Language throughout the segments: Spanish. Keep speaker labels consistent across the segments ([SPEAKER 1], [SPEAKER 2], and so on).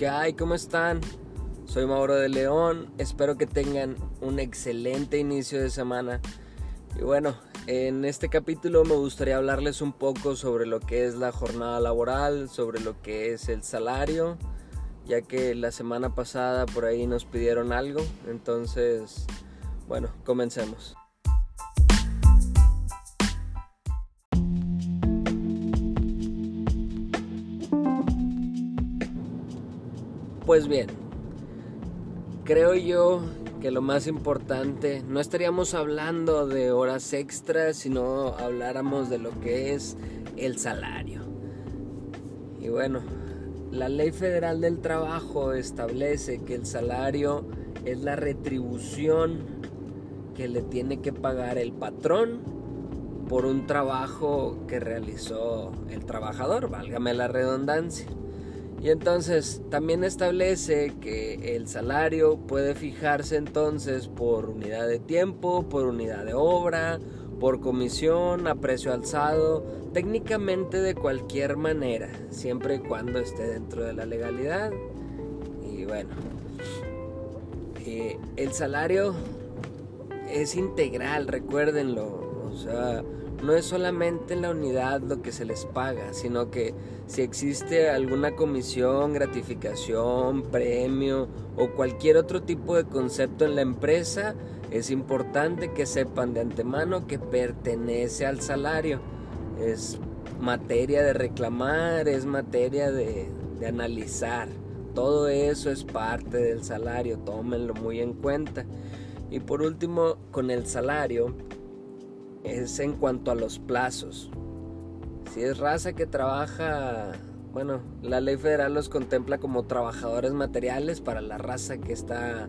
[SPEAKER 1] ¿Qué hay? ¿Cómo están? Soy Mauro de León. Espero que tengan un excelente inicio de semana. Y bueno, en este capítulo me gustaría hablarles un poco sobre lo que es la jornada laboral, sobre lo que es el salario, ya que la semana pasada por ahí nos pidieron algo. Entonces, bueno, comencemos. Pues bien, creo yo que lo más importante, no estaríamos hablando de horas extras, sino habláramos de lo que es el salario. Y bueno, la ley federal del trabajo establece que el salario es la retribución que le tiene que pagar el patrón por un trabajo que realizó el trabajador, válgame la redundancia. Y entonces también establece que el salario puede fijarse entonces por unidad de tiempo, por unidad de obra, por comisión, a precio alzado, técnicamente de cualquier manera, siempre y cuando esté dentro de la legalidad. Y bueno, eh, el salario es integral, recuérdenlo. O sea, no es solamente la unidad lo que se les paga, sino que si existe alguna comisión, gratificación, premio o cualquier otro tipo de concepto en la empresa, es importante que sepan de antemano que pertenece al salario. Es materia de reclamar, es materia de, de analizar. Todo eso es parte del salario, tómenlo muy en cuenta. Y por último, con el salario, es en cuanto a los plazos. Si es raza que trabaja, bueno, la ley federal los contempla como trabajadores materiales para la raza que está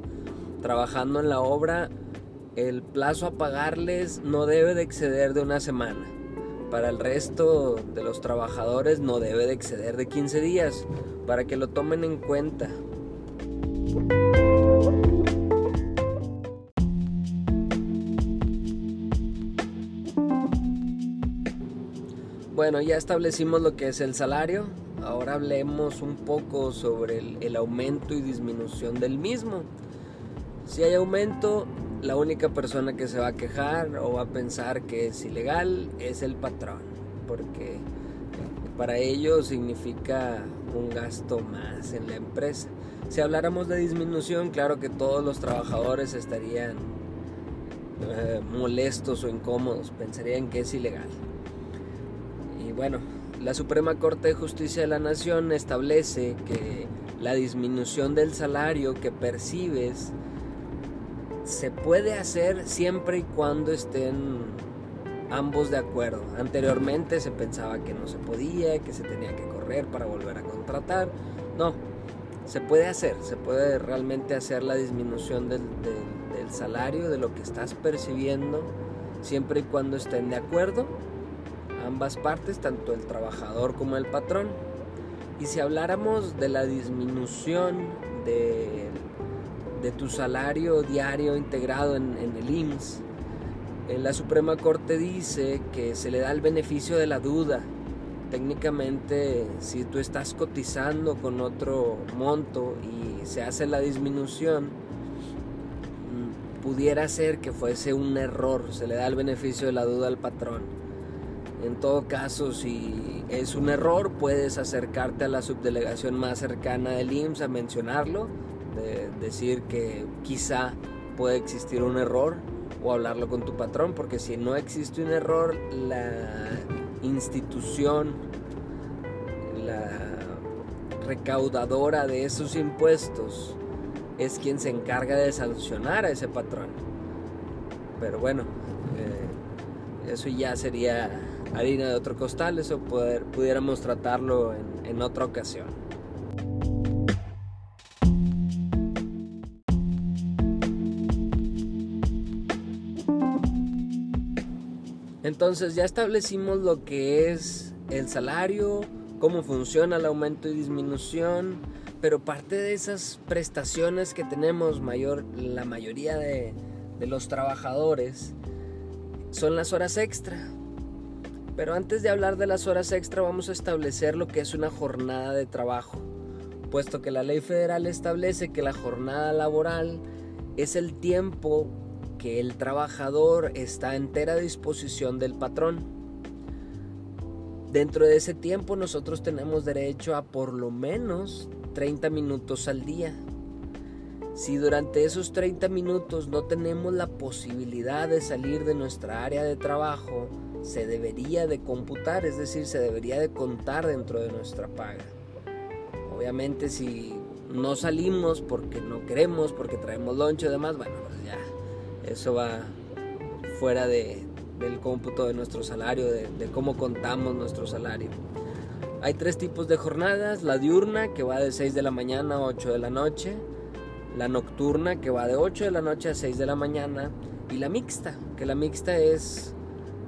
[SPEAKER 1] trabajando en la obra. El plazo a pagarles no debe de exceder de una semana. Para el resto de los trabajadores no debe de exceder de 15 días, para que lo tomen en cuenta. Bueno, ya establecimos lo que es el salario. Ahora hablemos un poco sobre el, aumento y disminución del mismo. Si hay aumento, la única persona que se va a quejar o va a pensar que es ilegal es el patrón, porque para ello significa un gasto más en la empresa. Si habláramos de disminución, claro que todos los trabajadores estarían eh, molestos o incómodos, pensarían que es ilegal bueno, la Suprema Corte de Justicia de la Nación establece que la disminución del salario que percibes se puede hacer siempre y cuando estén ambos de acuerdo. Anteriormente se pensaba que no se podía, que se tenía que correr para volver a contratar. No, se puede hacer, se puede realmente hacer la disminución del, del salario, de lo que estás percibiendo, siempre y cuando estén de acuerdo ambas partes, tanto el trabajador como el patrón. Y si habláramos de la disminución de, de tu salario diario integrado en, el IMSS, en eh, la Suprema Corte dice que se le da el beneficio de la duda. Técnicamente, si tú estás cotizando con otro monto y se hace la disminución, mm, pudiera ser que fuese un error, se le da el beneficio de la duda al patrón. En todo caso, si es un error, puedes acercarte a la subdelegación más cercana del IMSS a mencionarlo, de decir que quizá puede existir un error o hablarlo con tu patrón, porque si no existe un error, la institución, la recaudadora de esos impuestos, es quien se encarga de sancionar a ese patrón. Pero bueno, eh, eso ya sería harina de otro costal, eso poder, pudiéramos tratarlo en, en otra ocasión. Entonces ya establecimos lo que es el salario, cómo funciona el aumento y disminución, pero parte de esas prestaciones que tenemos mayor, la mayoría de, de los trabajadores son las horas extra. Pero antes de hablar de las horas extra vamos a establecer lo que es una jornada de trabajo. puesto que la ley federal establece que la jornada laboral es el tiempo que el trabajador está a entera disposición del patrón. Dentro de ese tiempo nosotros tenemos derecho a por lo menos 30 minutos al día. Si durante esos 30 minutos no tenemos la posibilidad de salir de nuestra área de trabajo, se debería de computar, es decir, se debería de contar dentro de nuestra paga. Obviamente si no salimos porque no queremos, porque traemos lonche y demás, bueno, pues ya, eso va fuera de, del cómputo de nuestro salario, de, de cómo contamos nuestro salario. Hay tres tipos de jornadas, la diurna que va de 6 de la mañana a 8 de la noche, la nocturna que va de 8 de la noche a 6 de la mañana y la mixta, que la mixta es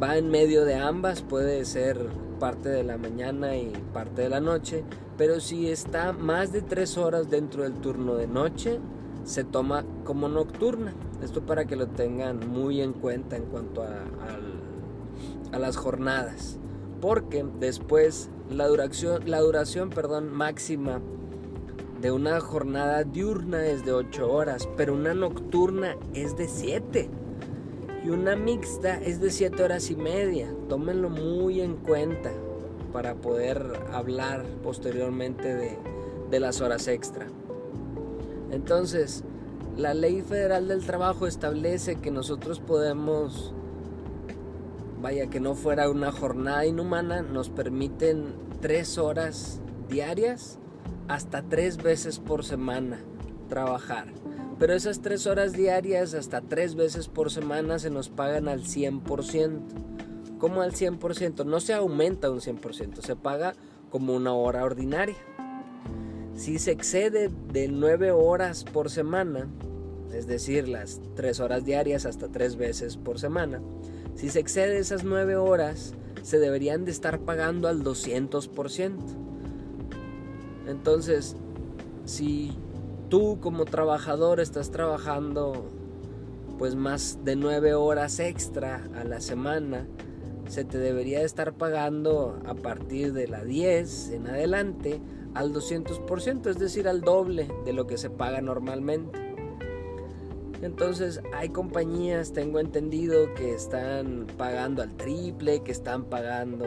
[SPEAKER 1] va en medio de ambas, puede ser parte de la mañana y parte de la noche, pero si está más de tres horas dentro del turno de noche, se toma como nocturna. Esto para que lo tengan muy en cuenta en cuanto a, las jornadas, porque después la duración, la duración perdón, máxima de una jornada diurna es de 8 horas, pero una nocturna es de 7 y una mixta es de 7 horas y media. Tómenlo muy en cuenta para poder hablar posteriormente de, de las horas extra. Entonces, la ley federal del trabajo establece que nosotros podemos, vaya que no fuera una jornada inhumana, nos permiten 3 horas diarias hasta 3 veces por semana trabajar. Pero esas tres horas diarias, hasta tres veces por semana, se nos pagan al 100%. ¿Cómo al 100%? No se aumenta un 100%, se paga como una hora ordinaria. Si se excede de 9 horas por semana, es decir, las 3 horas diarias hasta 3 veces por semana, si se excede esas 9 horas, se deberían de estar pagando al 200%. Entonces, si tú como trabajador estás trabajando pues más de nueve horas extra a la semana, se te debería estar pagando a partir de la 10 en adelante al 200%, es decir, al doble de lo que se paga normalmente. Entonces hay compañías, tengo entendido, que están pagando al triple, que están pagando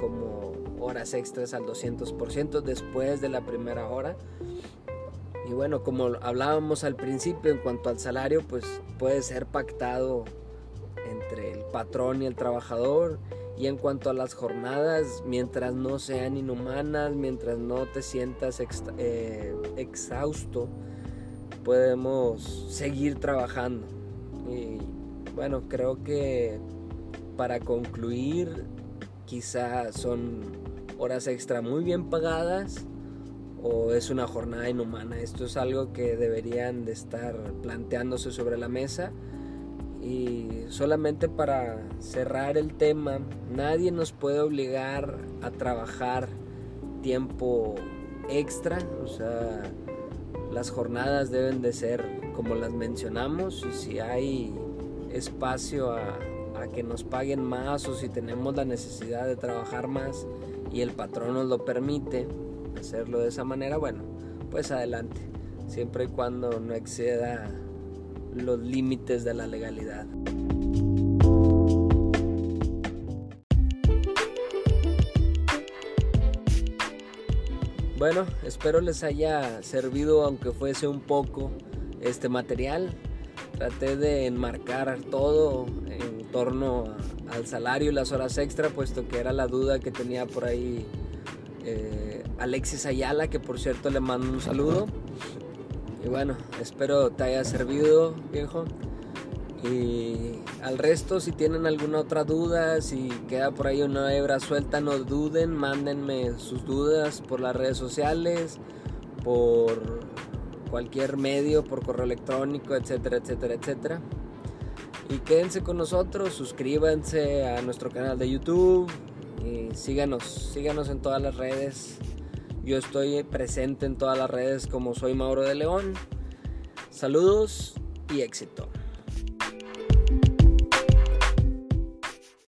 [SPEAKER 1] como horas extras al 200% después de la primera hora. Y bueno, como hablábamos al principio en cuanto al salario, pues puede ser pactado entre el patrón y el trabajador. Y en cuanto a las jornadas, mientras no sean inhumanas, mientras no te sientas eh, exhausto, podemos seguir trabajando. Y bueno, creo que para concluir, quizá son horas extra muy bien pagadas o es una jornada inhumana. Esto es algo que deberían de estar planteándose sobre la mesa. Y solamente para cerrar el tema, nadie nos puede obligar a trabajar tiempo extra. O sea, las jornadas deben de ser como las mencionamos y si hay espacio a, a que nos paguen más o si tenemos la necesidad de trabajar más y el patrón nos lo permite, hacerlo de esa manera, bueno, pues adelante, siempre y cuando no exceda los límites de la legalidad. Bueno, espero les haya servido aunque fuese un poco este material. Traté de enmarcar todo en torno al salario y las horas extra, puesto que era la duda que tenía por ahí eh, Alexis Ayala, que por cierto le mando un saludo. Y bueno, espero te haya servido, viejo. Y al resto, si tienen alguna otra duda, si queda por ahí una hebra suelta, no duden, mándenme sus dudas por las redes sociales, por cualquier medio, por correo electrónico, etcétera, etcétera, etcétera. Y quédense con nosotros, suscríbanse a nuestro canal de YouTube, y síganos, síganos en todas las redes. Yo estoy presente en todas las redes como soy Mauro de León. Saludos y éxito.